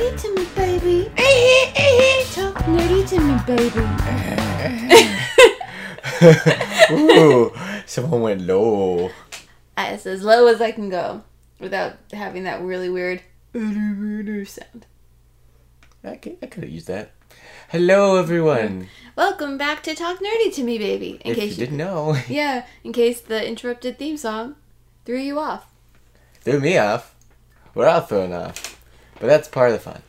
nerdy to me, baby. Talk nerdy to me, baby. Ooh, someone went low. As as low as I can go without having that really weird sound. I could, I could have used that. Hello, everyone. Welcome back to Talk Nerdy to Me, baby. In if case you didn't know, yeah, in case the interrupted theme song threw you off. threw me off. We're all thrown off, but that's part of the fun.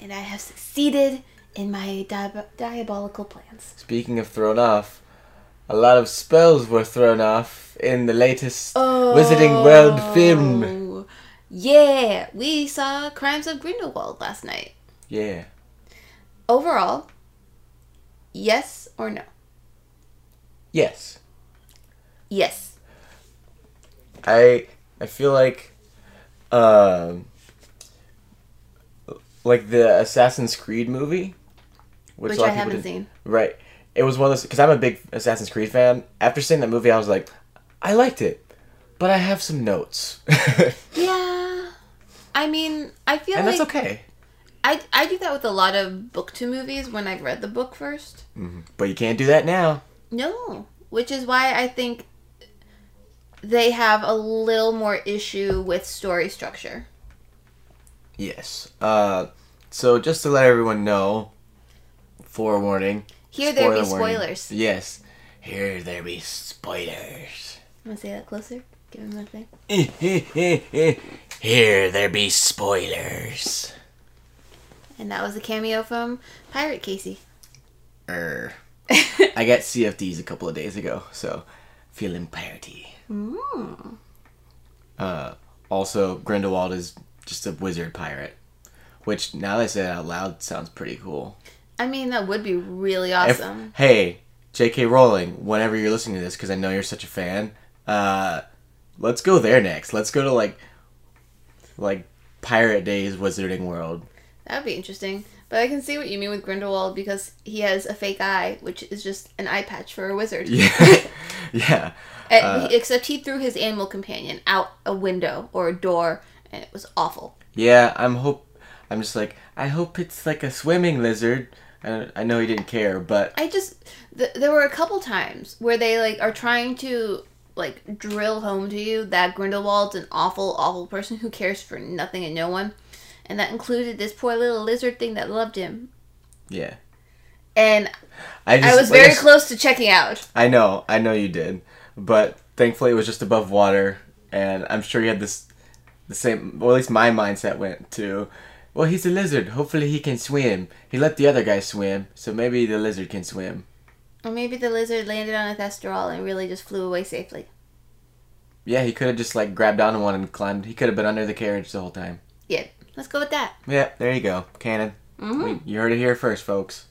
And I have succeeded in my di- diabolical plans. Speaking of thrown off, a lot of spells were thrown off in the latest Wizarding World film. Oh, Yeah, we saw Crimes of Grindelwald last night. Yeah. Overall, yes or no? Yes. Yes. I I feel like um like the Assassin's Creed movie, Which, a I lot of people haven't did- seen. Right. It was one of those because I'm a big Assassin's Creed fan. After seeing that movie, I was like, I liked it, but I have some notes, Yeah. I mean, I feel and like that's okay. I, I do that with a lot of book to movies when I've read the book first. Mm-hmm. But you can't do that now. No. Which is why I think they have a little more issue with story structure. Yes. Uh, so just to let everyone know, forewarning. Here there be warning. spoilers. Yes. Here there be spoilers. Want to say that closer? Give him that thing. Here there be spoilers. And that was a cameo from Pirate Casey. Er. I got CFDs a couple of days ago, so feeling piratey. Mm. Uh, also, Grindelwald is just a wizard pirate, which now that I say it out loud sounds pretty cool. I mean, that would be really If- awesome. hey, J.K. Rowling, whenever you're listening to this, because I know you're such a fan, uh, let's go there next. Let's go to like, like Pirate Days Wizarding World. that would be interesting. But I can see what you mean with Grindelwald because he has a fake eye, which is just an eye patch for a wizard. Yeah, yeah. Uh, he- except he threw his animal companion out a window or a door, and it was awful. Yeah, I'm hope. I'm just like I hope it's like a swimming lizard. I, I know he didn't care, but I just th- there were a couple times where they like are trying to like drill home to you that Grindelwald's an awful, awful person who cares for nothing and no one, and that included this poor little lizard thing that loved him. yeah. And I, just, I was very close to checking out. I know, I know you did, but thankfully it was just above water, and I'm sure you had this, the same. Well, at least my mindset went to, well, he's a lizard. Hopefully he can swim. He let the other guy swim, so maybe the lizard can swim. Or maybe the lizard landed on a Thestral and really just flew away safely. Yeah, he could have just like grabbed onto one and climbed. He could have been under the carriage the whole time. Yeah, let's go with that. Yeah, there you go, canon. Mhm. We, you heard it here first, folks.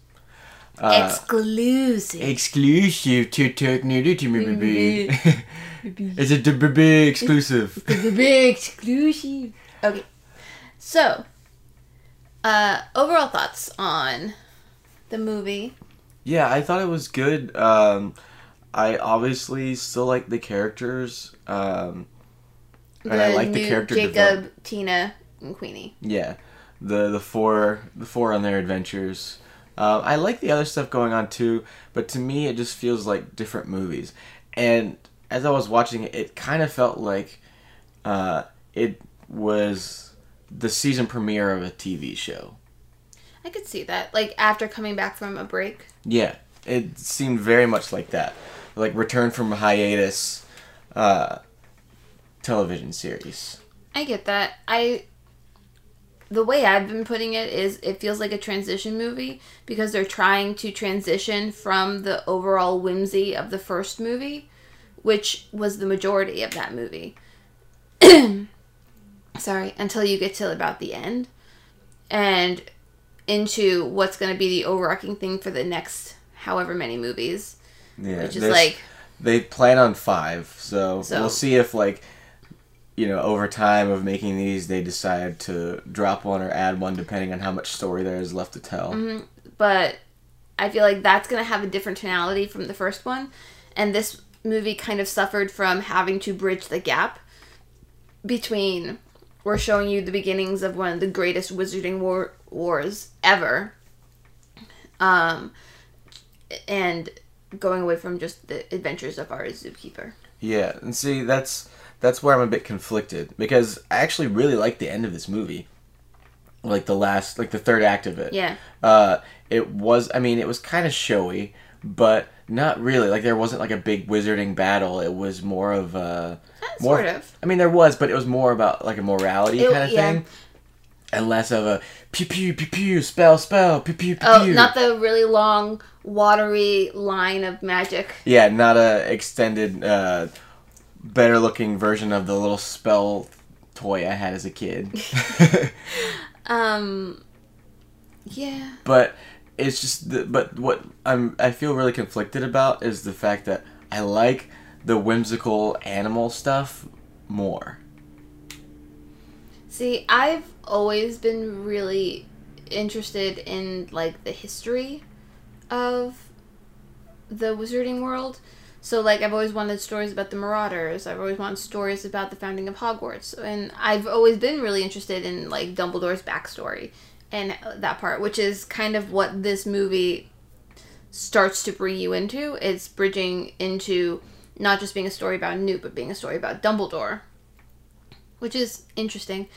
Uh, Exclusive. exclusive to Talk Nerdy to baby. It's a big exclusive. big exclusive. Okay, so uh, overall thoughts on the movie? Yeah, I thought it was good. Um, I obviously still like the characters. Um, and I like the character Jacob, develop- Tina, and Queenie. yeah, the the four the four on their adventures. Um, I like the other stuff going on too, but to me it just feels like different movies. And as I was watching it, it kind of felt like uh, it was the season premiere of a TV show. I could see that. Like after coming back from a break. Yeah, it seemed very much like that, like return from a hiatus, uh, television series. I get that. I the way I've been putting it is it feels like a transition movie because they're trying to transition from the overall whimsy of the first movie, which was the majority of that movie. Sorry, until you get to about the end and into what's going to be the overarching thing for the next however many movies, Yeah, which is like they plan on five, so, So- we'll see if like you know over time of making these they decide to drop one or add one depending on how much story there is left to tell. Mm-hmm. but I feel like that's going to have a different tonality from the first one. And this movie kind of suffered from having to bridge the gap between we're showing you the beginnings of one of the greatest wizarding war wars ever. Um, and going away from just the adventures of our zookeeper. Yeah, and see that's that's where I'm a bit conflicted because I actually really like the end of this movie. Like the last like the third act of it. Yeah. Uh it was I mean it was kind of showy, but not really. Like there wasn't like a big wizarding battle. It was more of a more sort of. I mean there was, but it was more about like a morality It- kind of yeah. thing. And less of a pew pew pew pew spell spell pew pew pew Oh, pew. not the really long, watery line of magic. Yeah, not a extended, uh, better looking version of the little spell toy I had as a kid. Um, yeah. but it's just, the, but what I'm I feel really conflicted about is the fact that I like the whimsical animal stuff more. See, I've always been really interested in like the history of the wizarding world. So like I've always wanted stories about the Marauders. I've always wanted stories about the founding of Hogwarts, and I've always been really interested in like Dumbledore's backstory and that part, which is kind of what this movie starts to bring you into. It's bridging into not just being a story about Newt, but being a story about Dumbledore, which is interesting.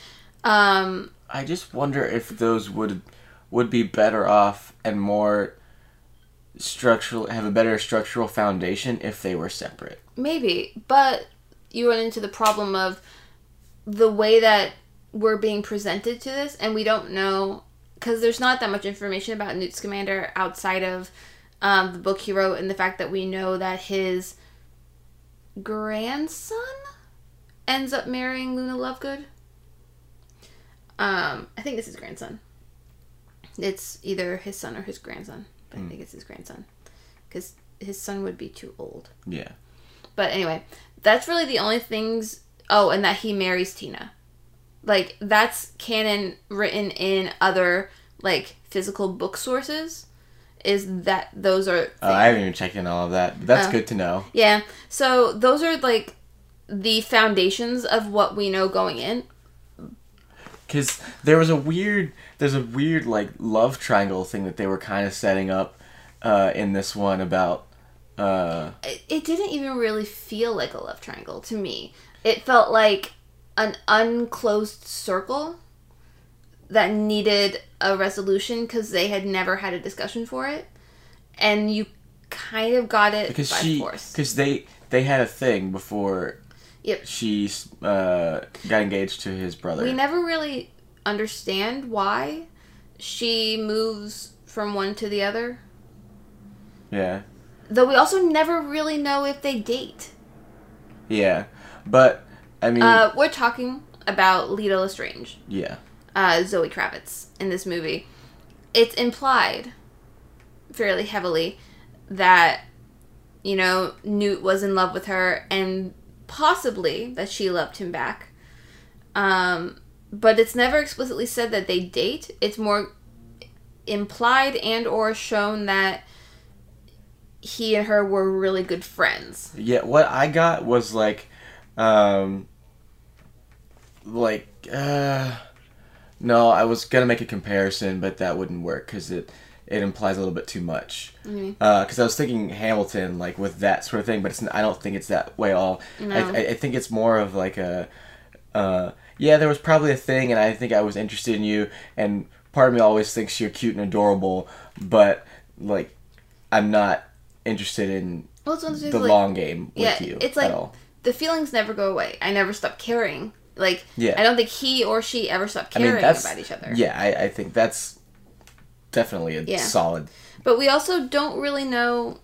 Um, I just wonder if those would would be better off and more structural have a better structural foundation if they were separate. maybe, but you run into the problem of the way that we're being presented to this, and we don't know because there's not that much information about Newt Scamander outside of um, the book he wrote, and the fact that we know that his grandson ends up marrying Luna Lovegood. Um, I think it's his grandson. It's either his son or his grandson, but I think it's his grandson because his son would be too old. Yeah. But anyway, that's really the only things. Oh, and that he marries Tina. Like that's canon written in other like physical book sources. Is that those are? Uh, I haven't even checked in all of that, but that's Oh. good to know. yeah. So those are like the foundations of what we know going in. Because there was a weird, there's a weird like love triangle thing that they were kind of setting up uh, in this one about. Uh, It, it didn't even really feel like a love triangle to me. It felt like an unclosed circle that needed a resolution because they had never had a discussion for it, and you kind of got it because she, because they they had a thing before Yep. she uh, got engaged to his brother. We never really understand why she moves from one to the other. yeah, Though we also never really know if they date. yeah, but I mean, Uh, we're talking about Leta Lestrange, yeah, uh, Zoe Kravitz in this movie. It's implied fairly heavily that, you know, Newt was in love with her and possibly that she loved him back. Um, but it's never explicitly said that they date. It's more implied and or shown that he and her were really good friends. yeah. What I got was like, um, like uh, no, I was gonna make a comparison, but that wouldn't work because it it implies a little bit too much. Because I was thinking Hamilton, like with that sort of thing, but it's, I don't think it's that way at all. No. I, I, think it's more of like a, uh, yeah, there was probably a thing, and I think I was interested in you, and part of me always thinks you're cute and adorable, but like, I'm not interested in Well, it's one of those the like, long game with yeah, you it's at like all. the feelings never go away. I never stop caring. Like Yeah. I don't think he or she ever stopped I mean, caring about each other. yeah, I, I think that's definitely a Yeah. solid. But we also don't really know.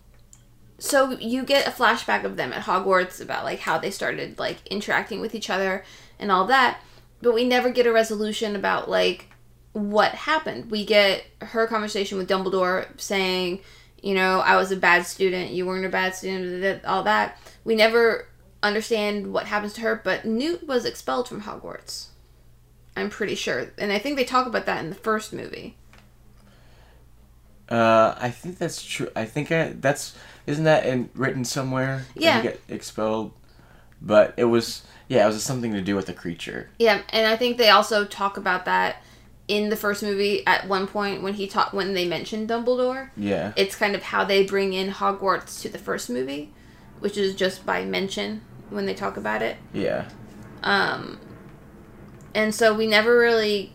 So you get a flashback of them at Hogwarts about like how they started like interacting with each other and all that, but we never get a resolution about like what happened. We get her conversation with Dumbledore saying, you know, I was a bad student, you weren't a bad student, all that. We never understand what happens to her, but Newt was expelled from Hogwarts. I'm pretty sure. And I think they talk about that in the first movie. Uh, I think that's true. I think I, that's isn't that in, written somewhere? Yeah. get expelled, but it was Yeah, it was something to do with the creature. Yeah, and I think they also talk about that in the first movie at one point when he taught when they mentioned Dumbledore. Yeah. It's kind of how they bring in Hogwarts to the first movie, which is just by mention when they talk about it. Yeah. Um, and so we never really.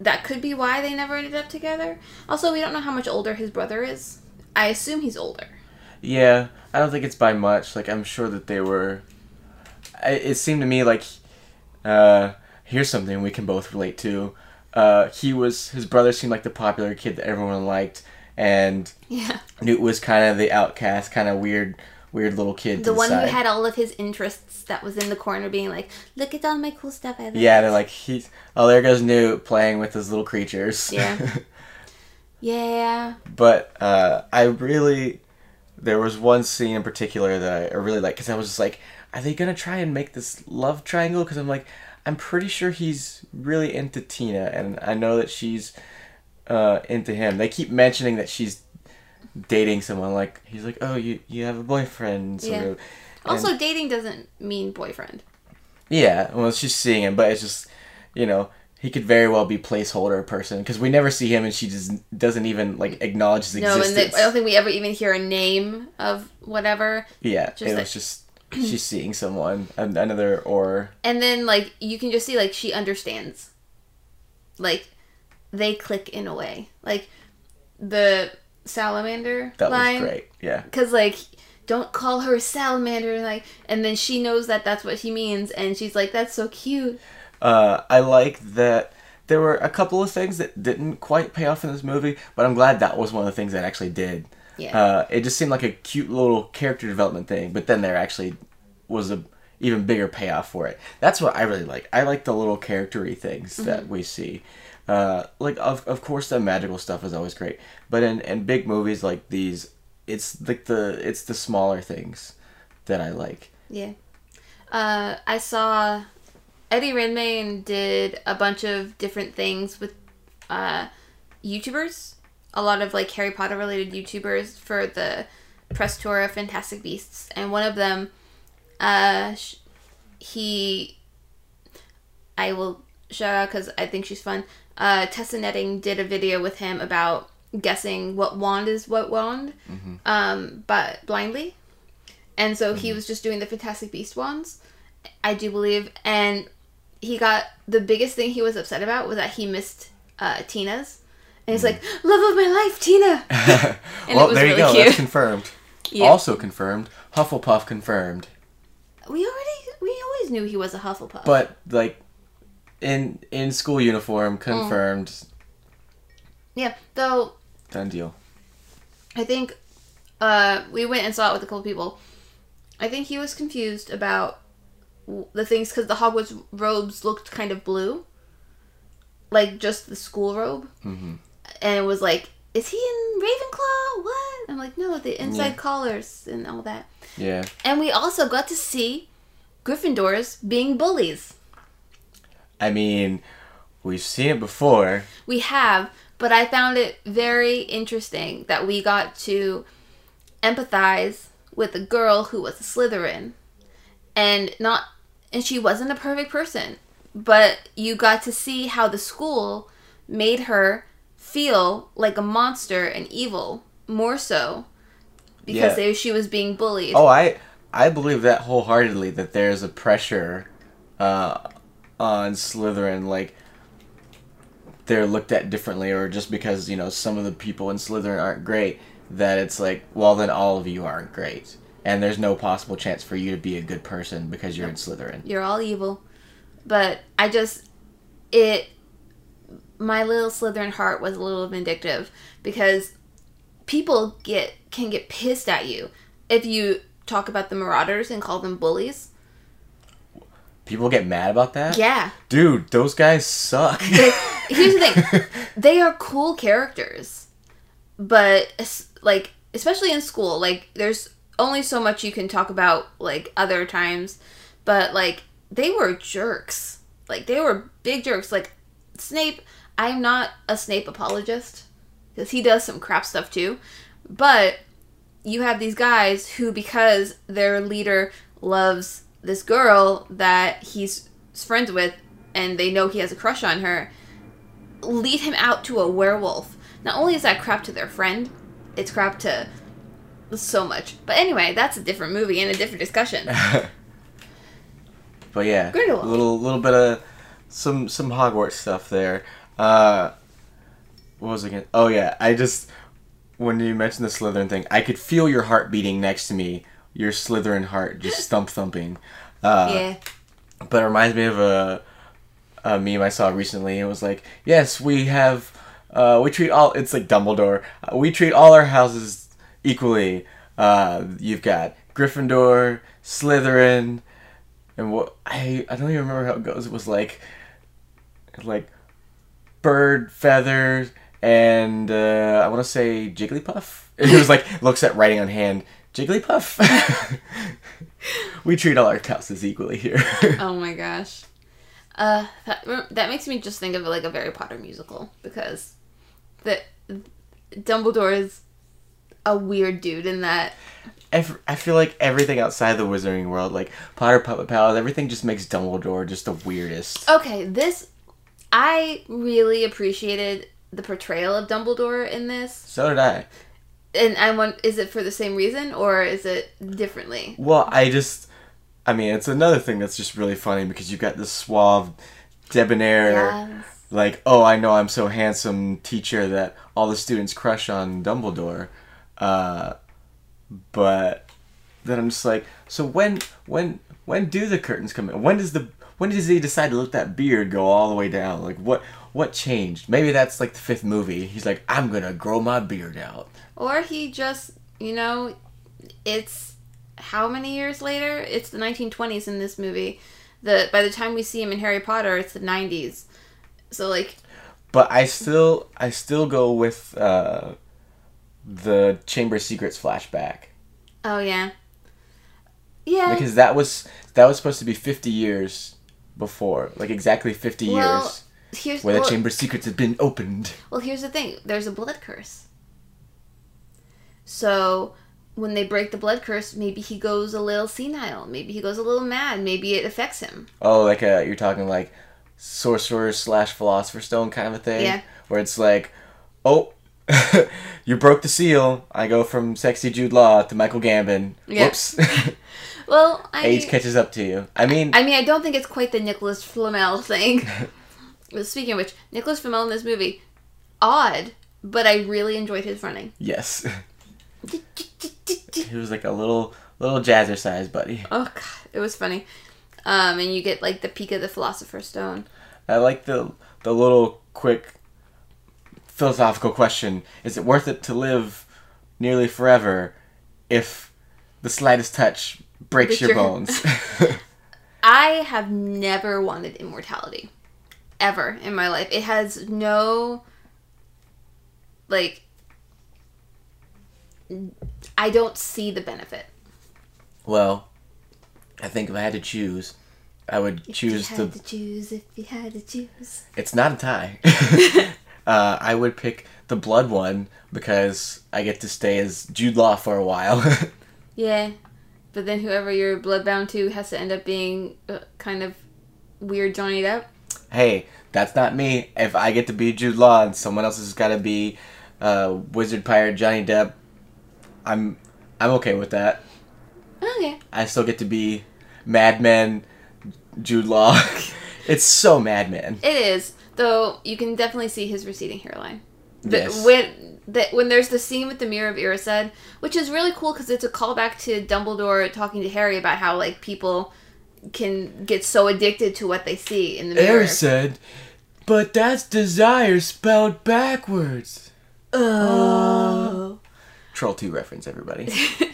That could be why they never ended up together. Also, we don't know how much older his brother is. I assume he's older. Yeah, I don't think it's by much. Like I'm sure that they were. I, it seemed to me like, uh, here's something we can both relate to. Uh, he was his brother seemed like the popular kid that everyone liked, and Yeah. Newt was kind of the outcast, kind of weird, weird little kid. to The one who had all of his interests that was in the corner being like, look at all my cool stuff I like. Yeah, they're like he's. Oh, there goes Newt playing with his little creatures. Yeah. Yeah. but uh, I really there was one scene in particular that I really like because I was just like, are they gonna try and make this love triangle? Because I'm like, I'm pretty sure he's really into Tina, and I know that she's uh, into him. They keep mentioning that she's dating someone. Like he's like, oh, you you have a boyfriend, sort Yeah. of. Also, dating doesn't mean boyfriend. Yeah, well, she's seeing him, but it's just, you know, he could very well be placeholder person because we never see him, and she just doesn't even like acknowledge his No, and existence. the, I don't think we ever even hear a name of whatever. Yeah, Just it that- was just she's seeing someone, an- another or And then, like, you can just see, like, she understands. Like, they click in a way. Like, the salamander that line. was great. Yeah, Because, like, don't call her salamander. Like, and then she knows that that's what he means. And she's like, that's so cute. uh, I like that. There were a couple of things that didn't quite pay off in this movie, but I'm glad that was one of the things that actually did. Yeah. Uh, it just seemed like a cute little character development thing, but then there actually was a even bigger payoff for it. That's what I really like. I like the little charactery things Mm-hmm. that we see. Uh, like of of course the magical stuff is always great, but in in big movies like these, it's like the it's the smaller things that I like. Yeah. Uh, I saw Eddie Redmayne did a bunch of different things with uh, YouTubers. A lot of like Harry Potter related YouTubers for the press tour of Fantastic Beasts, and one of them, uh, he, I will shout out because I think she's fun. Uh, Tessa Netting did a video with him about guessing what wand is what wand, um, but blindly. And so he was just doing the Fantastic Beast wands, I do believe. And he got the biggest thing he was upset about was that he missed uh, Tina's. And he's like, love of my life, Tina. And well, it was there you really go. cute. That's confirmed. Also confirmed. Hufflepuff confirmed. We already, we always knew he was a Hufflepuff. But like in in school uniform, confirmed. yeah, though Done deal. I think uh, we went and saw it with a couple people. I think he was confused about the things because the Hogwarts robes looked kind of blue, like just the school robe, Mhm. and it was like, "Is he in Ravenclaw? What?" I'm like, "No, the inside Yeah. collars and all that." Yeah. And we also got to see Gryffindors being bullies. I mean, we've seen it before. We have, but I found it very interesting that we got to empathize with a girl who was a Slytherin and not and she wasn't a perfect person, but you got to see how the school made her feel like a monster and evil more so because Yeah. they, she was being bullied. Oh, I I believe that wholeheartedly that there's a pressure uh, on Slytherin, like they're looked at differently, or just because you know some of the people in Slytherin aren't great, that it's like, well, then all of you aren't great, and there's no possible chance for you to be a good person because you're in Slytherin. you're all evil. But I just it my little Slytherin heart was a little vindictive because people get can get pissed at you if you talk about the Marauders and call them bullies. People get mad about that. Yeah. Dude, those guys suck. Here's the thing. They are cool characters. But like especially in school, like there's only so much you can talk about like other times, but like they were jerks. Like they were big jerks. Like Snape, I'm not a Snape apologist because he does some crap stuff too. But you have these guys who because their leader loves this girl that he's friends with, and they know he has a crush on her, lead him out to a werewolf. Not only is that crap to their friend, it's crap to so much. But anyway, that's a different movie and a different discussion. but yeah, Grindelwald. a little little bit of some some Hogwarts stuff there. Uh, what was it again? Oh yeah, I just when you mentioned the Slytherin thing, I could feel your heart beating next to me. Your Slytherin heart just thump thumping. Uh, yeah. but it reminds me of a, a meme I saw recently. It was like, yes, we have, uh, we treat all. It's like Dumbledore. Uh, we treat all our houses equally. Uh, you've got Gryffindor, Slytherin, and what I I don't even remember how it goes. It was like, like, bird feathers and uh, I want to say Jigglypuff. It was like looks at writing on hand. Jigglypuff. we treat all our houses equally here. Oh my gosh. Uh, that, that makes me just think of like a Harry Potter musical because the Dumbledore is a weird dude in that. Ev- I feel like everything outside the Wizarding world, like Potter Puppet Pals, everything just makes Dumbledore just the weirdest. Okay, this I really appreciated the portrayal of Dumbledore in this, So did I. and I want is it for the same reason or is it differently? Well, I just, I mean, it's another thing that's just really funny because you've got this suave, debonair, Yes. like, oh, I know I'm so handsome teacher that all the students crush on Dumbledore. Uh, but then I'm just like, so when, when, when do the curtains come in? When does the, when does he decide to let that beard go all the way down? Like, what, what changed? Maybe that's like the fifth movie. He's like, I'm gonna grow my beard out. Or he just, you know, it's how many years later? It's the 1920s in this movie. The by the time we see him in Harry Potter, it's the 90s. So like, But I still, I still go with uh, the Chamber Secrets flashback. oh yeah, yeah. because that was that was supposed to be 50 years before like exactly 50 Well, years here's where the chamber secrets had been opened well, here's the thing. There's a blood curse. So when they break the blood curse, maybe he goes a little senile. Maybe he goes a little mad. Maybe it affects him. oh like a you're talking like sorcerer slash philosopher stone kind of a thing Yeah. where it's like oh you broke the seal i go from sexy jude law to michael gambon Yeah. whoops Well, I age catches up to you i mean I mean, I don't think it's quite the Nicholas Flamel thing. Speaking of which, Nicholas Flamel in this movie, odd, but I really enjoyed his running. yes he was like a little little jazzercise buddy Oh god, it was funny. Um, and you get like the peek of the Philosopher's Stone. I like the the little quick philosophical question: Is it worth it to live nearly forever if the slightest touch breaks your your- bones? I have never wanted immortality, ever in my life. It has no, like, I don't see the benefit. well, I think if I had to choose, I would choose if you the. to choose, if you had to choose. It's not a tie. uh, I would pick the blood one because I get to stay as Jude Law for a while. Yeah, but then whoever you're bloodbound to has to end up being uh, kind of weird Johnny Depp. hey, that's not me. If I get to be Jude Law and someone else has got to be uh, Wizard Pirate Johnny Depp, I'm I'm okay with that. Okay. I still get to be Mad Men Jude Law. it's so Mad Men. It is, though. You can definitely see his receding hairline. The, Yes. When that when there's the scene with the mirror of Erised, which is really cool because it's a callback to Dumbledore talking to Harry about how like people can get so addicted to what they see in the mirror. said, but that's desire spelled backwards. Oh. Troll 2 reference, everybody. For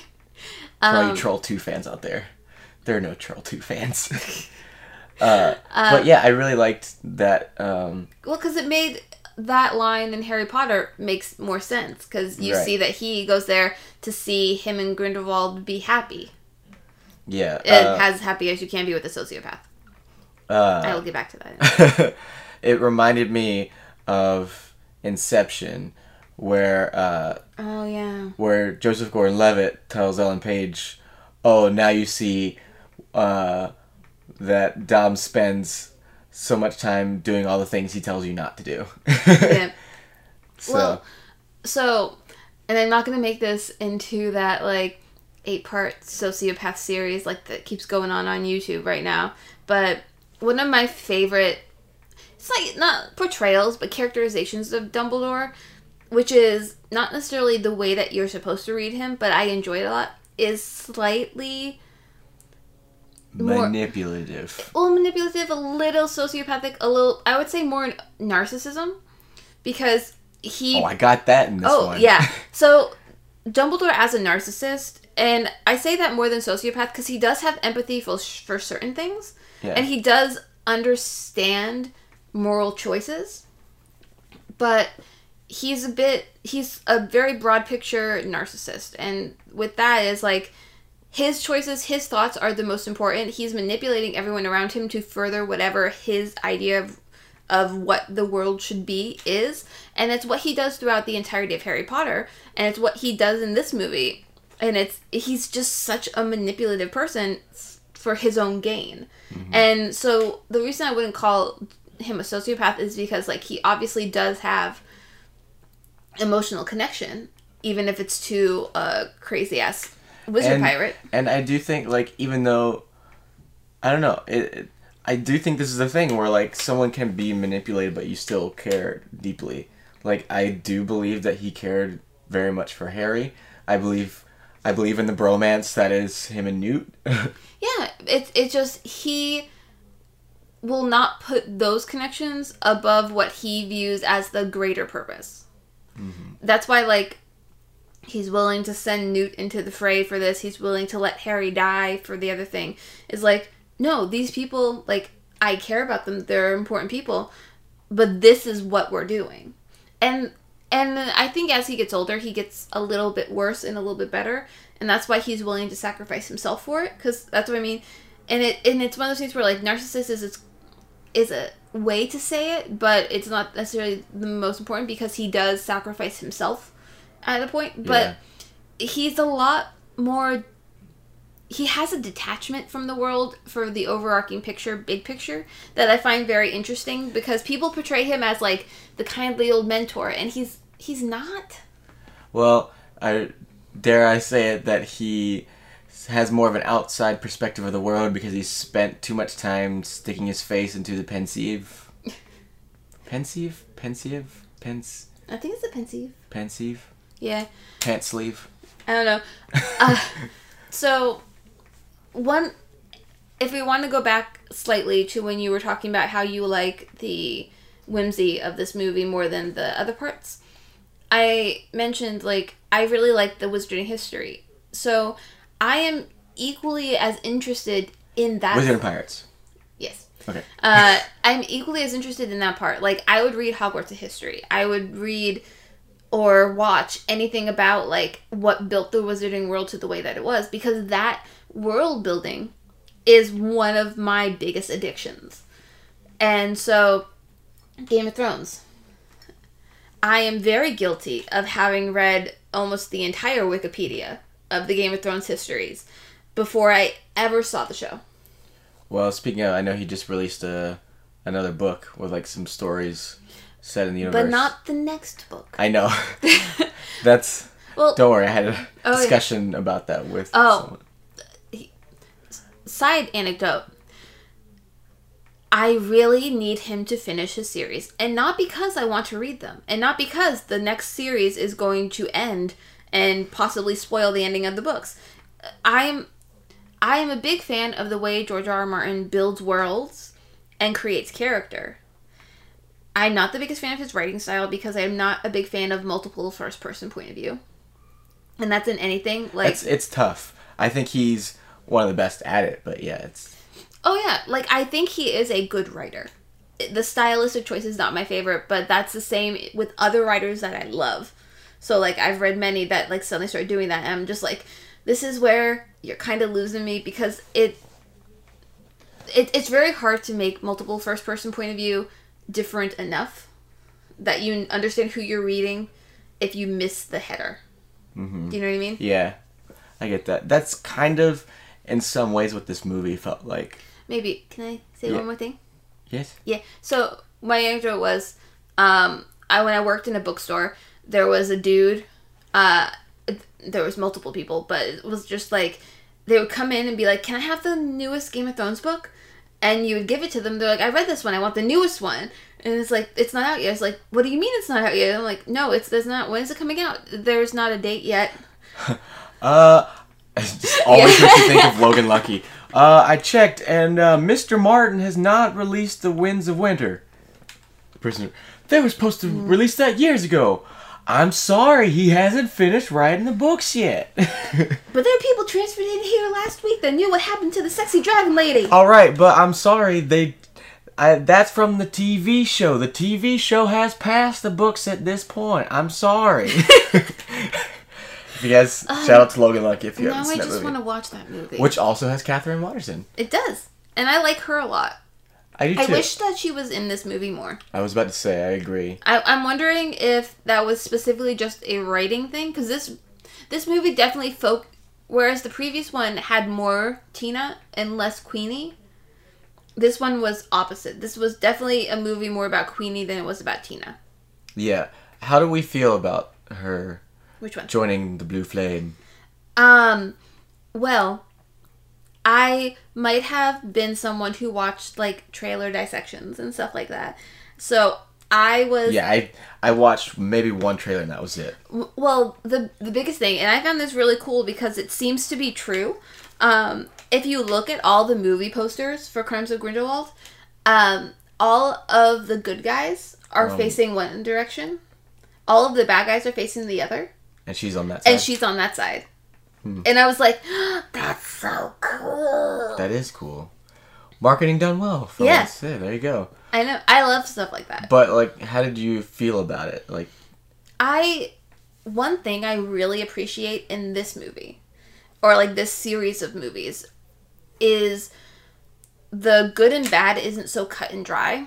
all you Um, Troll 2 fans out there. There are no Troll 2 fans. uh, but yeah, I really liked that. Um, Well, because it made that line in Harry Potter makes more sense because you Right. see that he goes there to see him and Grindelwald be happy, yeah. and uh, as happy as you can be with a sociopath. uh, I will get back to that. it reminded me of Inception, where uh, oh yeah. where Joseph Gordon-Levitt tells Ellen Page, "Oh, now you see uh, that Dom spends so much time doing all the things he tells you not to do. Yeah. so Well, so, and I'm not gonna make this into that like eight part sociopath series like that keeps going on on YouTube right now. But one of my favorite, it's like not portrayals but characterizations of Dumbledore, which is not necessarily the way that you're supposed to read him, but I enjoy it a lot. Is slightly more- manipulative. a little manipulative, a little sociopathic, a little I would say more narcissism, because he Oh, I got that in this Oh one. yeah. So Dumbledore as a narcissist, and I say that more than sociopath because he does have empathy for for certain things, Yeah. and he does understand moral choices, but he's a bit he's a very broad picture narcissist, and with that is like his choices, his thoughts are the most important. He's manipulating everyone around him to further whatever his idea of of what the world should be is, and it's what he does throughout the entirety of Harry Potter, and it's what he does in this movie, and it's he's just such a manipulative person for his own gain, mm-hmm. and so the reason I wouldn't call him a sociopath is because like he obviously does have emotional connection, even if it's to a crazy ass wizard And- pirate. And I do think like even though I don't know, it, it I do think this is the thing where like someone can be manipulated but you still care deeply. Like I do believe that he cared very much for Harry. I believe I believe in the bromance that is him and Newt. Yeah, it's it's just he will not put those connections above what he views as the greater purpose. Mm-hmm. That's why like he's willing to send Newt into the fray for this. He's willing to let Harry die for the other thing. Is like no, these people like I care about them. They're important people, but this is what we're doing. And and I think as he gets older, he gets a little bit worse and a little bit better, and that's why he's willing to sacrifice himself for it. Because that's what I mean. And it and it's one of those things where like narcissist is it's, is a way to say it, but it's not necessarily the most important because he does sacrifice himself at a point. But he's a lot more. He has a detachment from the world for the overarching picture, big picture, that I find very interesting because people portray him as like the kindly old mentor, and he's he's not. well, I dare I say it that he has more of an outside perspective of the world because he's spent too much time sticking his face into the Pensieve. pensive? Pensive? Pens I think it's a pensive. Pensive? Yeah, Pant sleeve? I don't know. Uh, so, one, if we want to go back slightly to when you were talking about how you like the whimsy of this movie more than the other parts, I mentioned like I really like the wizarding history. So, I am equally as interested in that. Wizard and Pirates. Yes. Okay. Uh, I'm equally as interested in that part. Like, I would read Hogwarts history. I would read or watch anything about like what built the wizarding world to the way that it was because that world building is one of my biggest addictions. And so, Game of Thrones. I am very guilty of having read almost the entire Wikipedia of the Game of Thrones histories before I ever saw the show. Well, speaking of, I know he just released a another book with like some stories set in the universe. But not the next book. I know. That's. Well, Don't worry, I had a Oh, yeah. discussion about that with. Oh. someone. side anecdote. I really need him to finish his series. And not because I want to read them. And not because the next series is going to end and possibly spoil the ending of the books. I'm I am a big fan of the way George R. R. Martin builds worlds and creates character. I'm not the biggest fan of his writing style because I'm not a big fan of multiple first person point of view. And that's in anything. Like It's it's tough. I think he's one of the best at it, but yeah, it's Oh yeah, like I think he is a good writer. The stylistic choice is not my favorite, but that's the same with other writers that I love. So like I've read many that like suddenly start doing that and I'm just like this is where you're kind of losing me because it, it it's very hard to make multiple first person point of view different enough that you understand who you're reading if you miss the header. Mhm. Do you know what I mean? yeah, I get that. That's kind of in some ways what this movie felt like. Maybe can I say Yeah. one more thing? Yes. Yeah. So my anecdote was, um, I when I worked in a bookstore, there was a dude. Uh, there was multiple people, but it was just like they would come in and be like, "Can I have the newest Game of Thrones book?" And you would give it to them. They're like, "I read this one. I want the newest one." And it's like, "It's not out yet." It's like, "What do you mean it's not out yet?" I'm like, "No, it's there's not. When is it coming out? There's not a date yet." Uh, just always makes you think of Logan Lucky. Uh, I checked, and uh, Mr. Martin has not released The Winds of Winter. The prisoner. They were supposed to release that years ago. I'm sorry, he hasn't finished writing the books yet. But there are people transferred in here last week that knew what happened to the sexy dragon lady. All right, but I'm sorry, they. I, that's from the TV show. The TV show has passed the books at this point. I'm sorry. if you guys, uh, shout out to Logan Lucky if you now haven't I seen that just want to watch that movie. Which also has Katherine Waterston. It does. And I like her a lot. I do too. I wish that she was in this movie more. I was about to say, I agree. I, I'm wondering if that was specifically just a writing thing, because this this movie definitely folk. Whereas the previous one had more Tina and less Queenie, this one was opposite. This was definitely a movie more about Queenie than it was about Tina. Yeah. How do we feel about her Which one? joining the Blue Flame? Um, well, I might have been someone who watched like trailer dissections and stuff like that. So I was Yeah, I I watched maybe one trailer and that was it. Well, the the biggest thing, and I found this really cool because it seems to be true. Um, if you look at all the movie posters for Crimes of Grindelwald, um, all of the good guys are Um. facing one direction. All of the bad guys are facing the other, And she's on that side. and she's on that side. Hmm. And I was like, "That's so cool." that is cool. Marketing done well. Yeah. Yeah, there you go. I know. I love stuff like that. But like, how did you feel about it? Like, I one thing I really appreciate in this movie or like this series of movies is the good and bad isn't so cut and dry.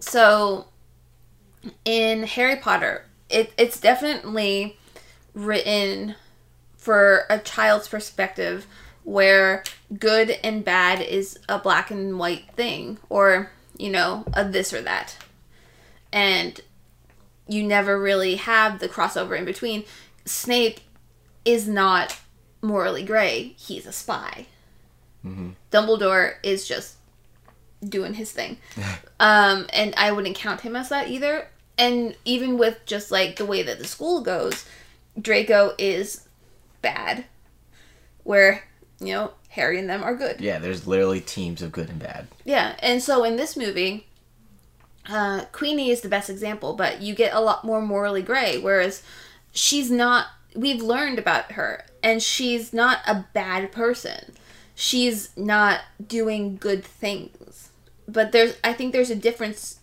So in Harry Potter, it, it's definitely written for a child's perspective where good and bad is a black and white thing or you know a this or that and you never really have the crossover in between. Snape is not morally gray, he's a spy. Dumbledore is just doing his thing. um, and I wouldn't count him as that either. And even with just like the way that the school goes, Draco is bad, where, you know, Harry and them are good. yeah, there's literally teams of good and bad. Yeah, and so in this movie, uh, Queenie is the best example, but you get a lot more morally gray, whereas she's not. We've learned about her, and she's not a bad person. She's not doing good things. But there's, I think there's a difference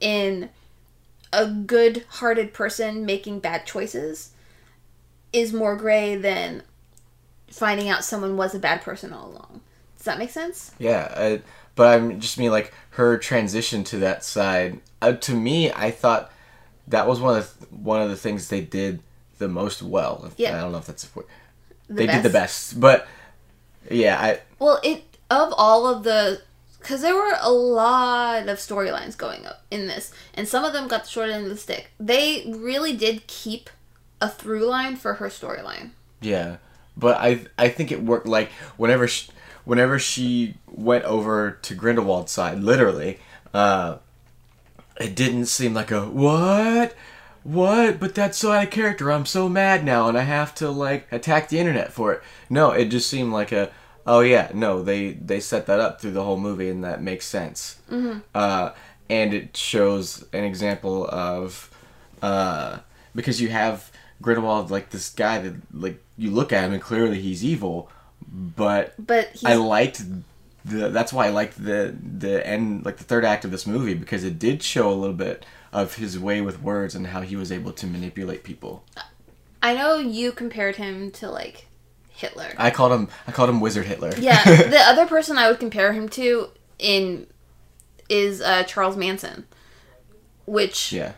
in a good-hearted person making bad choices is more gray than finding out someone was a bad person all along. Does that make sense? Yeah, I, but I'm just mean like her transition to that side. Uh, to me, I thought that was one of the, one of the things they did the most well. Yeah. I don't know if that's a word. The they did the best, but yeah, I Well, it of all of the because there were a lot of storylines going up in this, and some of them got the short end of the stick. They really did keep a through line for her storyline. Yeah, but I I think it worked. Like whenever she, whenever she went over to Grindelwald's side, literally, uh, it didn't seem like a what, what. But that's so out of character. I'm so mad now, and I have to like attack the internet for it. No, it just seemed like a oh yeah, no. They they set that up through the whole movie, and that makes sense. Mm-hmm. Uh, and it shows an example of uh, because you have Grindelwald like this guy that like you look at him and clearly he's evil, but But I liked the that's why I liked the the end like the third act of this movie because it did show a little bit of his way with words and how he was able to manipulate people. I know you compared him to like Hitler. I called him I called him Wizard Hitler. yeah, the other person I would compare him to in is uh, Charles Manson, which yeah.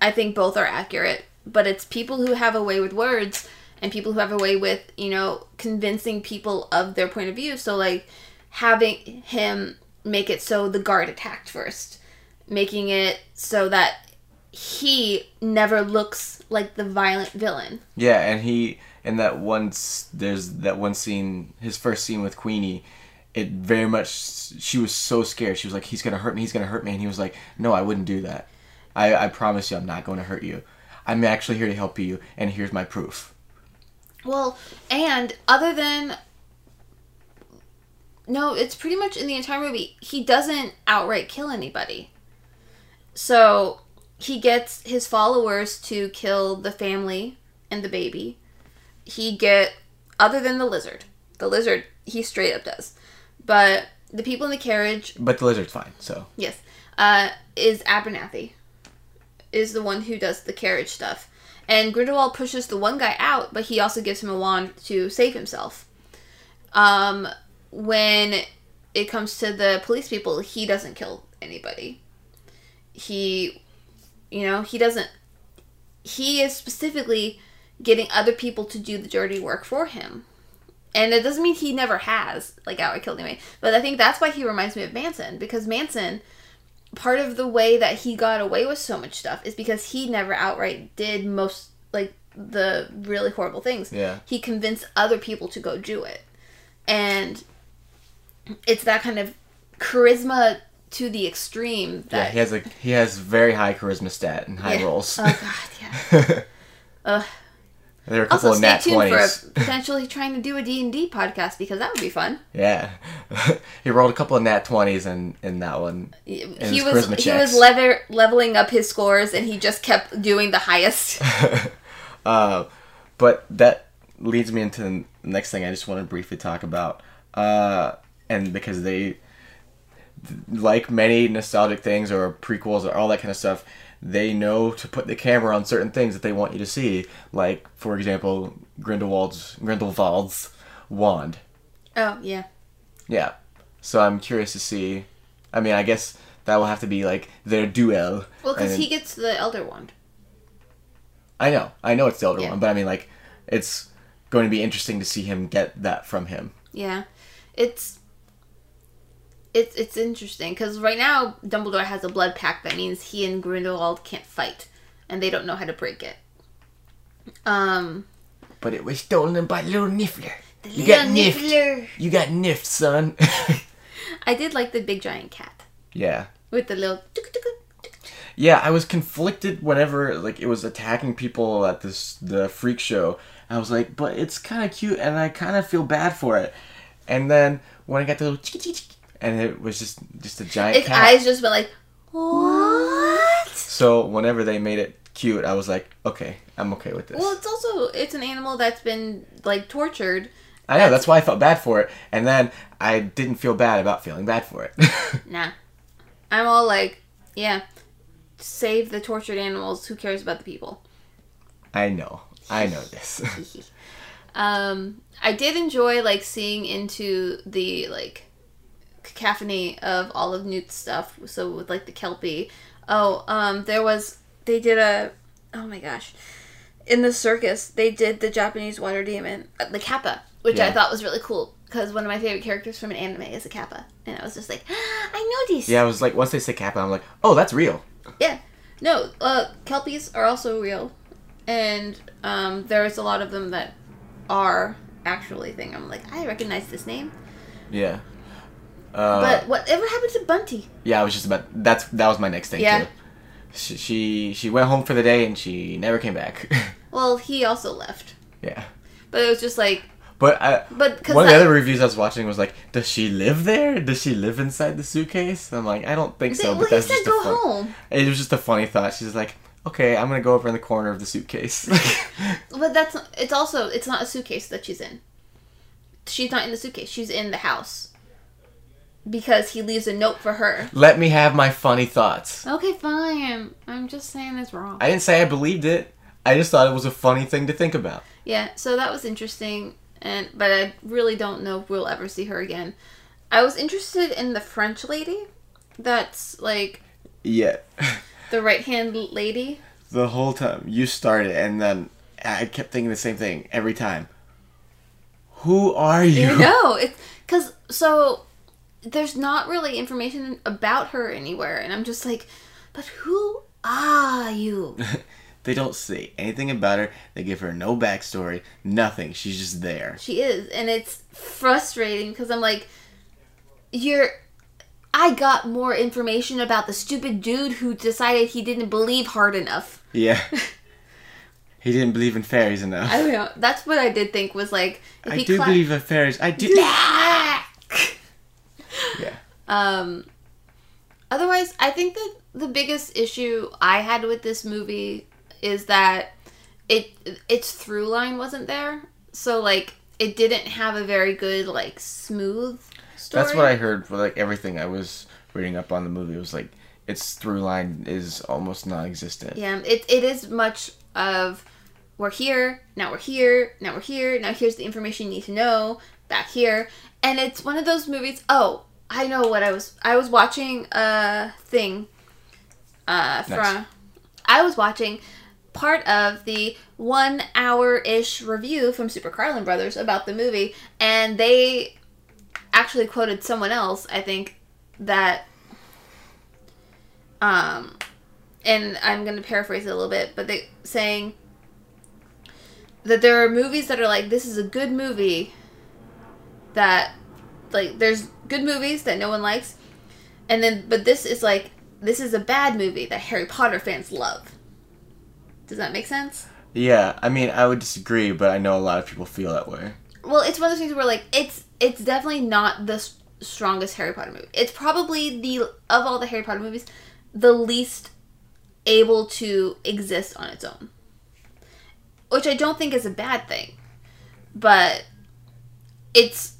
I think both are accurate, but it's people who have a way with words and people who have a way with you know convincing people of their point of view. So like having him make it so the guard attacked first, making it so that he never looks like the violent villain. Yeah, and he in that once there's that one scene, his first scene with Queenie. It very much. She was so scared. She was like, "He's gonna hurt me. He's gonna hurt me." And he was like, "No, I wouldn't do that. I, I promise you, I'm not going to hurt you. I'm actually here to help you, and here's my proof." Well, and other than no, it's pretty much in the entire movie. He doesn't outright kill anybody. So he gets his followers to kill the family and the baby. He get other than the lizard. The lizard he straight up does. But the people in the carriage, But the lizard's fine. So yes, uh, is Abernathy. Is the one who does the carriage stuff. And Grindelwald pushes the one guy out, but he also gives him a wand to save himself. Um, when it comes to the police people, he doesn't kill anybody. He, you know, he doesn't. He is specifically getting other people to do the dirty work for him. And it doesn't mean he never has, like, outright killed anybody. But I think that's why he reminds me of Manson, because Manson, part of the way that he got away with so much stuff is because he never outright did most, like, the really horrible things. Yeah. He convinced other people to go do it. And it's that kind of charisma to the extreme yeah, that he has a he has very high charisma stat and high Yeah. rolls. Oh god, yeah. Ugh. There are a couple Also, of stay nat tuned twenties. for potentially trying to do a D and D podcast because that would be fun. Yeah, he rolled a couple of nat twenties in in that one. He his was he was lever, leveling up his scores, and he just kept doing the highest. Uh, but that leads me into the next thing I just want to briefly talk about. Uh, and because they, like many nostalgic things or prequels or all that kind of stuff, they know to put the camera on certain things that they want you to see. Like, for example, Grindelwald's Grindelwald's wand. oh yeah, Yeah. So I'm curious to see. I mean, I guess that will have to be like their duel. well, because he gets the Elder Wand. I know, I know it's the elder Yeah. one, but I mean, like, it's going to be interesting to see him get that from him. Yeah, it's it's it's interesting because right now Dumbledore has a blood pact that means he and Grindelwald can't fight, and they don't know how to break it. Um, But it was stolen by little Niffler. You got niffed. Niffler. You got niffed, son. I did like the big giant cat yeah. with the little. Yeah, I was conflicted whenever like it was attacking people at this the freak show. I was like, but it's kind of cute, and I kind of feel bad for it. And then when I got the little and it was just just a giant Its cat. eyes just went like, what? So whenever they made it cute, I was like, okay, I'm okay with this. Well, it's also it's an animal that's been like tortured. I know that's why I felt bad for it, and then I didn't feel bad about feeling bad for it. Nah, I'm all like, yeah, save the tortured animals. Who cares about the people? I know, I know this. um, I did enjoy like seeing into the like cacophony of all of Newt's stuff. So with like the kelpie. Oh, um, there was they did a oh my gosh, in the circus they did the Japanese water demon, uh, the kappa, which I thought was really cool because one of my favorite characters from an anime is a kappa, and I was just like, I know these. yeah, I was like, once they say Kappa, I'm like, oh, that's real. Yeah. No, uh, kelpies are also real, and um, there's a lot of them that are actually thing. I'm like, I recognize this name, Yeah. Uh, but whatever happened to Bunty? yeah, I was just about that's that was my next thing Yeah. too. She, she she went home for the day and she never came back. Well, he also left, yeah. but it was just like, But I, but one of the other reviews I was watching was like, does she live there? Does she live inside the suitcase? I'm like, I don't think so. well, But he that's said just a go fun, home. It was just a funny thought. She's like, okay, I'm gonna go over in the corner of the suitcase. But that's it's also it's not a suitcase that she's in. She's not in the suitcase. She's in the house because he leaves a note for her. Let me have my funny thoughts. Okay, fine. I'm just saying it's wrong. I didn't say I believed it. I just thought it was a funny thing to think about. Yeah, so that was interesting, and but I really don't know if we'll ever see her again. I was interested in the French lady. That's like Yeah. the right hand lady. the whole time you started and then I kept thinking the same thing every time. Who are you? You know, it's because so there's not really information about her anywhere, and I'm just like, but who are you? they don't say anything about her. They give her no backstory, nothing. She's just there. She is, and it's frustrating because I'm like, you're. I got more information about the stupid dude who decided he didn't believe hard enough. Yeah. he didn't believe in fairies enough. I don't know. That's what I did think was like. If I he do cla- believe in fairies. I do. yeah. Um, otherwise, I think that the biggest issue I had with this movie is that it its through line wasn't there. So like it didn't have a very good like smooth story. That's what I heard for like everything I was reading up on the movie. It was like its through line is almost non-existent. Yeah, it it is much of we're here, now we're here, now we're here, now here's the information you need to know, back here. And it's one of those movies oh, I know what I was I was watching a thing uh from Nice. I was watching part of the one hour ish review from Super Carlin Brothers about the movie, and they actually quoted someone else, I think, that um and I'm gonna paraphrase it a little bit, but they saying that there are movies that are like this is a good movie that like there's good movies that no one likes and then but this is like this is a bad movie that Harry Potter fans love. Does that make sense? Yeah, I mean, I would disagree, but I know a lot of people feel that way. Well, it's one of those things where like it's it's definitely not the strongest Harry Potter movie. It's probably the of all the Harry Potter movies, the least able to exist on its own. Which I don't think is a bad thing. But it's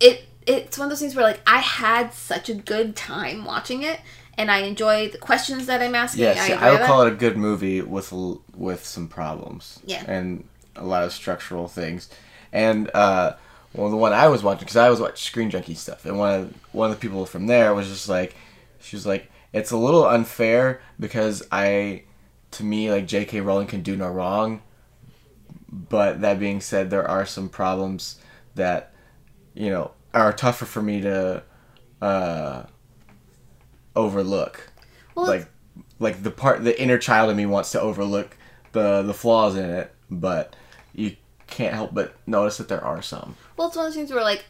it it's one of those things where like I had such a good time watching it and I enjoy the questions that I'm asking. Yes, I, I, would that. call it a good movie with with some problems. Yeah. And a lot of structural things. And uh, well, the one I was watching because I was watching Screen Junkie stuff, and one of one of the people from there was just like, she was like, it's a little unfair because I, to me, like J.K. Rowling can do no wrong. But that being said, there are some problems that, you know, are tougher for me to uh, overlook well, like like the part the inner child in me wants to overlook the the flaws in it but you can't help but notice that there are some Well, it's one of those things where, like,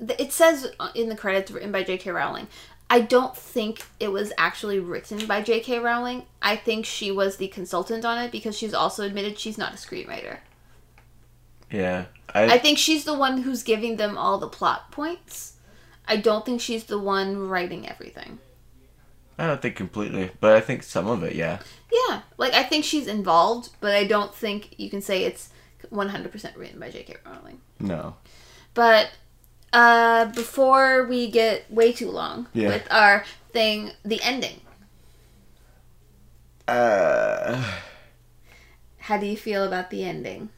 it says in the credits written by J.K. Rowling. I don't think it was actually written by J.K. Rowling. I think she was the consultant on it because she's also admitted she's not a screenwriter. Yeah i, I think she's the one who's giving them all the plot points. I don't think she's the one writing everything. I don't think completely but i think some of it yeah Yeah, like I think she's involved, but I don't think you can say it's 100% written by J.K. Rowling. no But uh, before we get way too long Yeah. with our thing, the ending. uh How do you feel about the ending?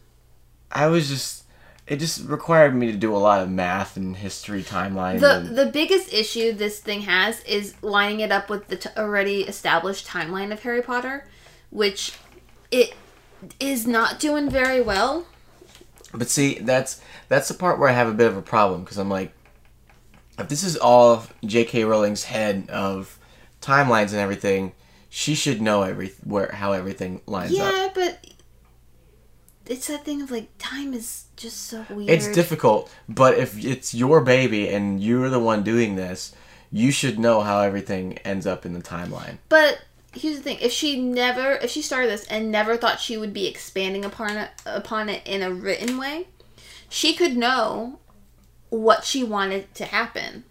I was just it just required me to do a lot of math and history timeline The and, the biggest issue this thing has is lining it up with the t- already established timeline of Harry Potter, which it is not doing very well. But see, that's that's the part where I have a bit of a problem because I'm like, if this is all J.K. Rowling's head of timelines and everything, she should know every where how everything lines up. Yeah, but it's that thing of like time is just so weird. It's difficult, but if it's your baby and you're the one doing this, you should know how everything ends up in the timeline. But here's the thing: if she never, if she started this and never thought she would be expanding upon it, upon it in a written way, she could know what she wanted to happen,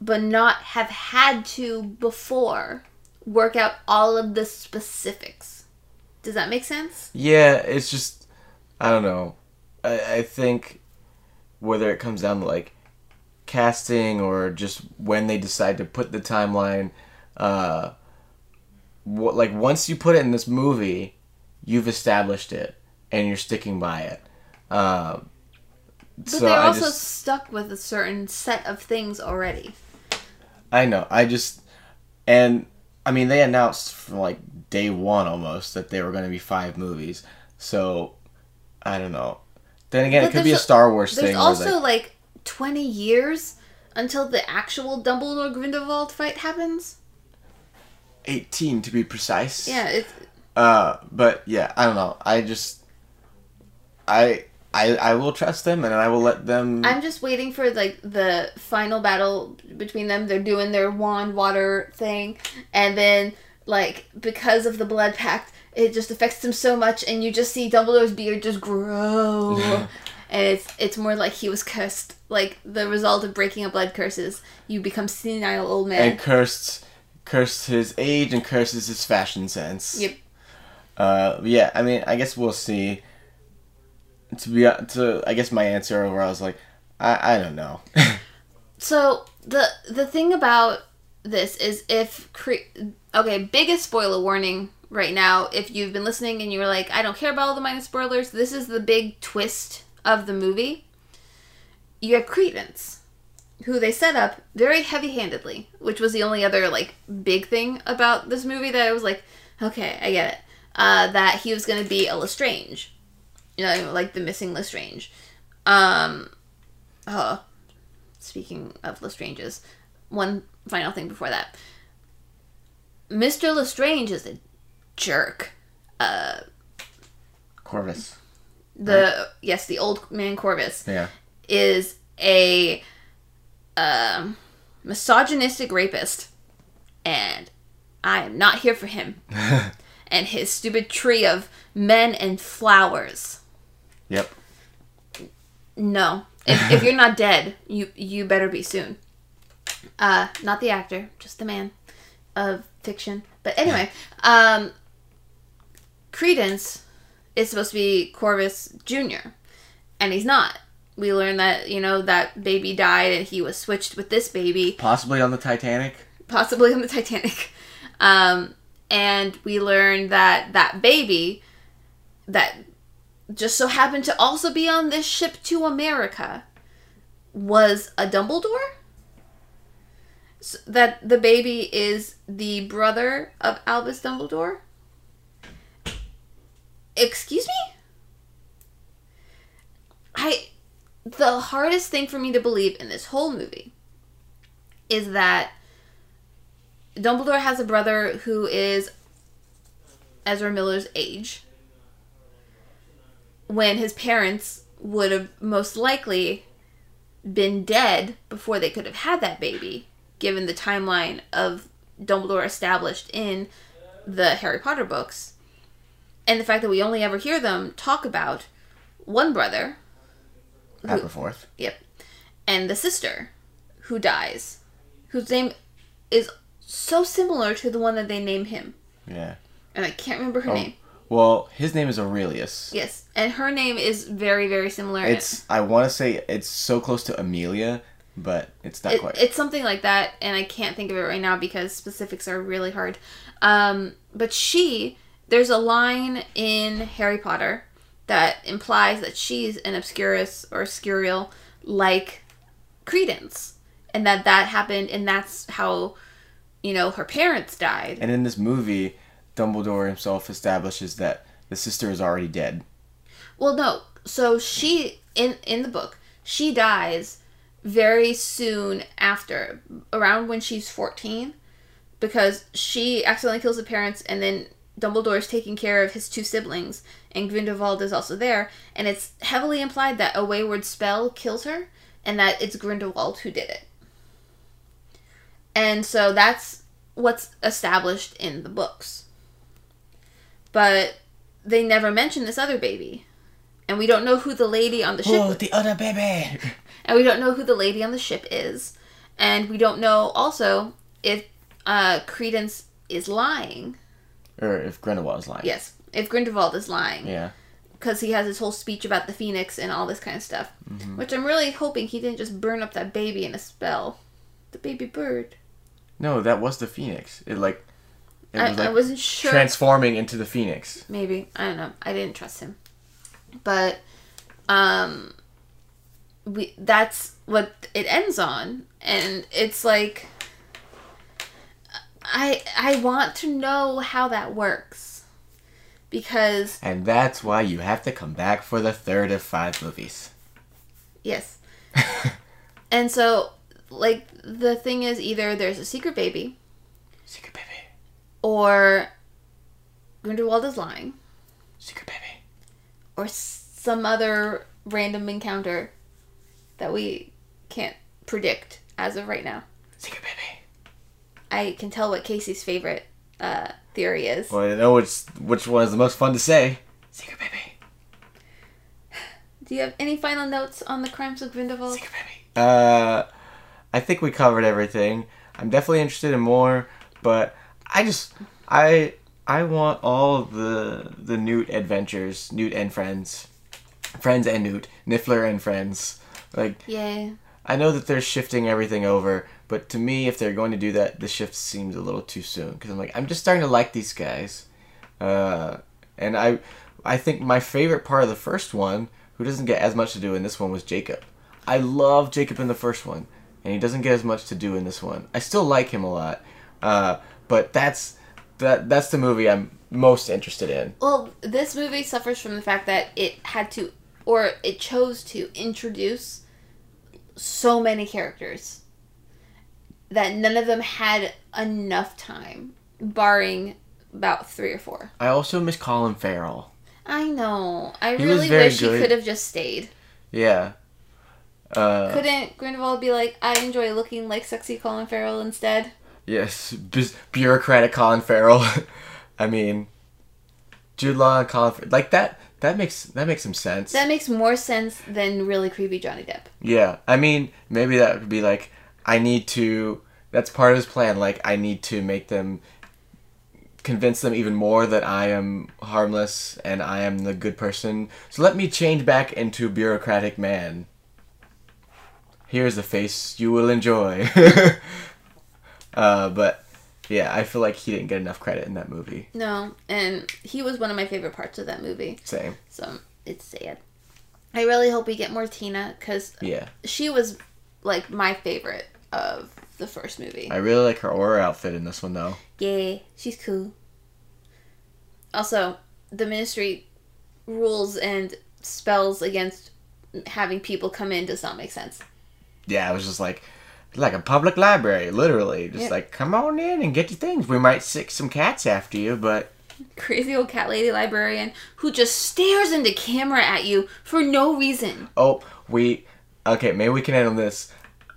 but not have had to before work out all of the specifics. Does that make sense? Yeah, it's just I don't know. I, I think whether it comes down to like casting or just when they decide to put the timeline, uh, what like once you put it in this movie, you've established it and you're sticking by it. Um, But so they're also just stuck with a certain set of things already. I know I just and I mean they announced from like day one almost that they were going to be five movies. So I don't know. Then again, But it could be a Star Wars There's thing. where, also like, like 20 years until the actual Dumbledore Grindelwald fight happens. eighteen to be precise. Yeah, it's Uh, but yeah, I don't know. I just, I, I, I will trust them, and I will let them. I'm just waiting for like the final battle between them. They're doing their wand water thing, and then like because of the blood pact, it just affects him so much, and you just see Dumbledore's beard just grow, and it's it's more like he was cursed. Like the result of breaking a blood curses, you become senile old man. and cursed, cursed his age and curses his fashion sense. Yep. Uh, yeah. I mean, I guess we'll see. To be to, I guess my answer overall is like, I, I don't know. So the the thing about this is if cre- okay, biggest spoiler warning right now. If you've been listening and you were like, I don't care about all the minor spoilers, this is the big twist of the movie. You have Credence, who they set up very heavy handedly, which was the only other like big thing about this movie that I was like, okay, I get it. Uh, that he was going to be a Lestrange, you know, like the missing Lestrange. Um, oh, speaking of Lestranges, one final thing before that. Mr. Lestrange is a jerk. Uh, Corvus. the yes, the old man Corvus Yeah. is a um, misogynistic rapist, and I am not here for him and his stupid tree of men and flowers. Yep. No. If, if you're not dead, you you better be soon. Uh, not the actor, just the man of fiction. But anyway, um, Credence is supposed to be Corvus Jr., and he's not. We learn that you know that baby died, and he was switched with this baby, Possibly on the Titanic. possibly on the Titanic. Um, and we learn that that baby that just so happened to also be on this ship to America was a Dumbledore. That the baby is the brother of Albus Dumbledore. Excuse me? I the hardest thing for me to believe in this whole movie is that Dumbledore has a brother who is Ezra Miller's age when his parents would have most likely been dead before they could have had that baby, given the timeline of Dumbledore established in the Harry Potter books. And the fact that we only ever hear them talk about one brother, who, Aberforth. Yep. And the sister who dies, whose name is so similar to the one that they name him. Yeah. And I can't remember her Oh. name. Well, his name is Aurelius. Yes. And her name is very, very similar. It's I want to say it's so close to Amelia, but it's not It- quite. it's something like that, and I can't think of it right now because specifics are really hard. Um, but she, there's a line in Harry Potter that implies that she's an obscurus or Scurial like Credence, and that that happened, and that's how, you know, her parents died. and in this movie, Dumbledore himself establishes that the sister is already dead. Well, no. So she in in the book, she dies very soon after, around when she's fourteen, because she accidentally kills the parents, and then Dumbledore is taking care of his two siblings, and Grindelwald is also there, and it's heavily implied that a wayward spell kills her, and that it's Grindelwald who did it. And so that's what's established in the books. But they never mention this other baby. And we don't know who the lady on the ship Oh, the other baby. And we don't know who the lady on the ship is. And we don't know also if uh, Credence is lying. or if Grindelwald is lying. Yes, if Grindelwald is lying. Yeah. Because he has his whole speech about the phoenix and all this kind of stuff. Which I'm really hoping he didn't just burn up that baby in a spell. The baby bird. No, that was the Phoenix. It like it I, was like I wasn't sure. transforming into the Phoenix. maybe i don't know i didn't trust him but um we that's what it ends on and it's like i i want to know how that works because And that's why you have to come back for the third of five movies. yes. And so like the thing is either there's a secret baby Secret baby. or Grindelwald is lying Secret baby. or some other random encounter that we can't predict as of right now. Secret baby. I can tell what Casey's favorite uh, theory is. Well, I know which which one is the most fun to say. Secret baby. Do you have any final notes on the crimes of Grindelwald? Secret baby. Uh, I think we covered everything. I'm definitely interested in more, but I just I I want all the the Newt adventures, Newt and friends, friends and Newt, Niffler and friends. Like Yeah. I know that they're shifting everything over, but to me, if they're going to do that, the shift seems a little too soon. Because I'm like, I'm just starting to like these guys, uh, and I, I think my favorite part of the first one, who doesn't get as much to do in this one, was Jacob. I love Jacob in the first one, and he doesn't get as much to do in this one. I still like him a lot, uh, but that's that that's the movie I'm most interested in. Well, this movie suffers from the fact that it had to, or it chose to introduce so many characters that none of them had enough time, barring about three or four. I also miss Colin Farrell. I know. I He really wish he could have just stayed. Yeah. Uh, Couldn't Grindelwald be like, I enjoy looking like sexy Colin Farrell instead? Yes, bu- bureaucratic Colin Farrell. I mean, Jude Law Colin Farrell. Like that. That makes that makes some sense. That makes more sense than really creepy Johnny Depp. yeah, I mean, maybe that would be like, I need to. That's part of his plan. Like, I need to make them convince them even more that I am harmless and I am the good person. So let me change back into bureaucratic man. Here's a face you will enjoy. uh, but yeah, I feel like he didn't get enough credit in that movie. No, and he was one of my favorite parts of that movie. Same. So it's sad. I really hope we get more Tina because Yeah. she was like my favorite of the first movie. I really like her aura outfit in this one though. Yeah, she's cool. Also, the ministry rules and spells against having people come in does not make sense. Yeah, it was just like like a public library, literally. Just Yeah. like come on in and get your things. We might sick some cats after you, but Crazy old cat lady librarian who just stares into camera at you for no reason. oh, we okay, maybe we can end on this.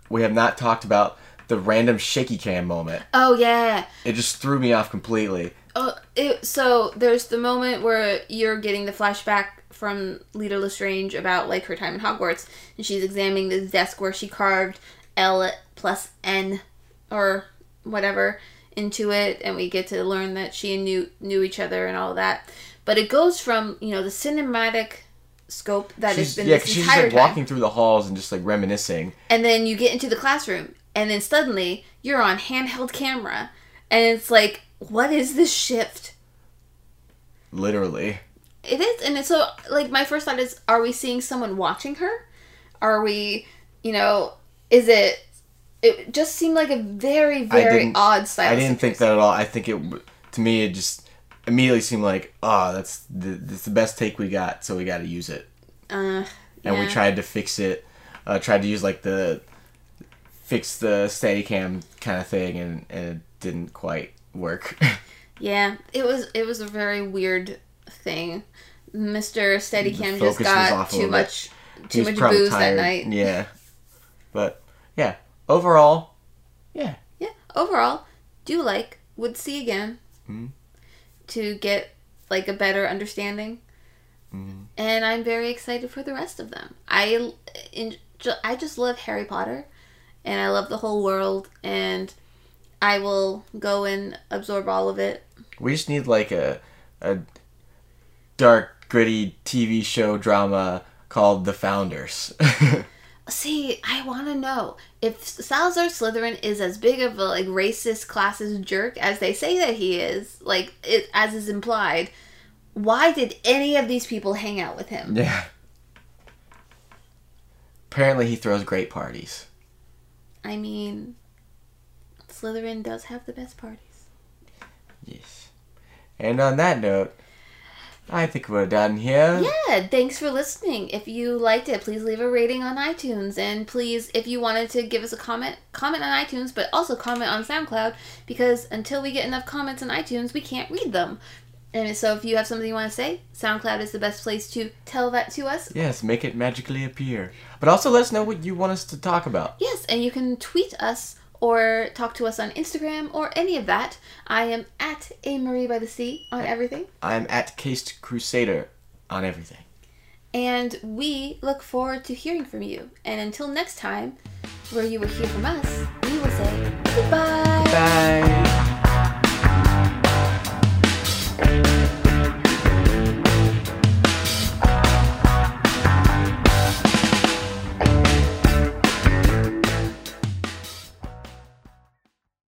We have not talked about the random shaky cam moment. Oh yeah. It just threw me off completely. Oh, it, so there's the moment where you're getting the flashback from Leta Lestrange about like her time in Hogwarts, and she's examining this desk where she carved L plus N or whatever into it, and we get to learn that she and Newt knew each other and all that. But it goes from you know the cinematic scope that has been yeah, this she's just entire like time, walking through the halls and just like reminiscing. and then you get into the classroom, and then suddenly you're on handheld camera, and it's like, what is this shift? Literally. It is, and it's so like my first thought is: Are we seeing someone watching her? Are we, you know, is it? It just seemed like a very, very odd style. I didn't think that at all. I think it to me it just immediately seemed like, oh, that's the, that's the best take we got, so we got to use it. Uh, and we tried to fix it. Uh, tried to use like the fix the Steadicam kind of thing, and, and it didn't quite work. Yeah, it was. It was a very weird thing. Mister Steadicam just got too much, He too much booze tired. that night. Yeah, but yeah, overall, yeah, Yeah. Overall, do like would see again Mhm. to get like a better understanding. Mhm. And I'm very excited for the rest of them. I in, I just love Harry Potter, and I love the whole world, and I will go and absorb all of it. we just need like a a dark, gritty TV show drama called The Founders. See, I want to know if Salazar Slytherin is as big of a like racist, classist jerk as they say that he is, like it as is implied. Why did any of these people hang out with him? yeah. Apparently, he throws great parties. I mean, Slytherin does have the best parties. Yes. And on that note, I think we're done here. Yeah, thanks for listening. If you liked it, please leave a rating on iTunes. And please, if you wanted to give us a comment, comment on iTunes, but also comment on SoundCloud because until we get enough comments on iTunes, we can't read them. And so if you have something you want to say, SoundCloud is the best place to tell that to us. Yes, make it magically appear. But also let us know what you want us to talk about. Yes, and you can tweet us or talk to us on Instagram or any of that. I am at A Marie by the Sea on everything. I'm at Cased Crusader on everything. And we look forward to hearing from you. And until next time, where you will hear from us, we will say goodbye. Bye.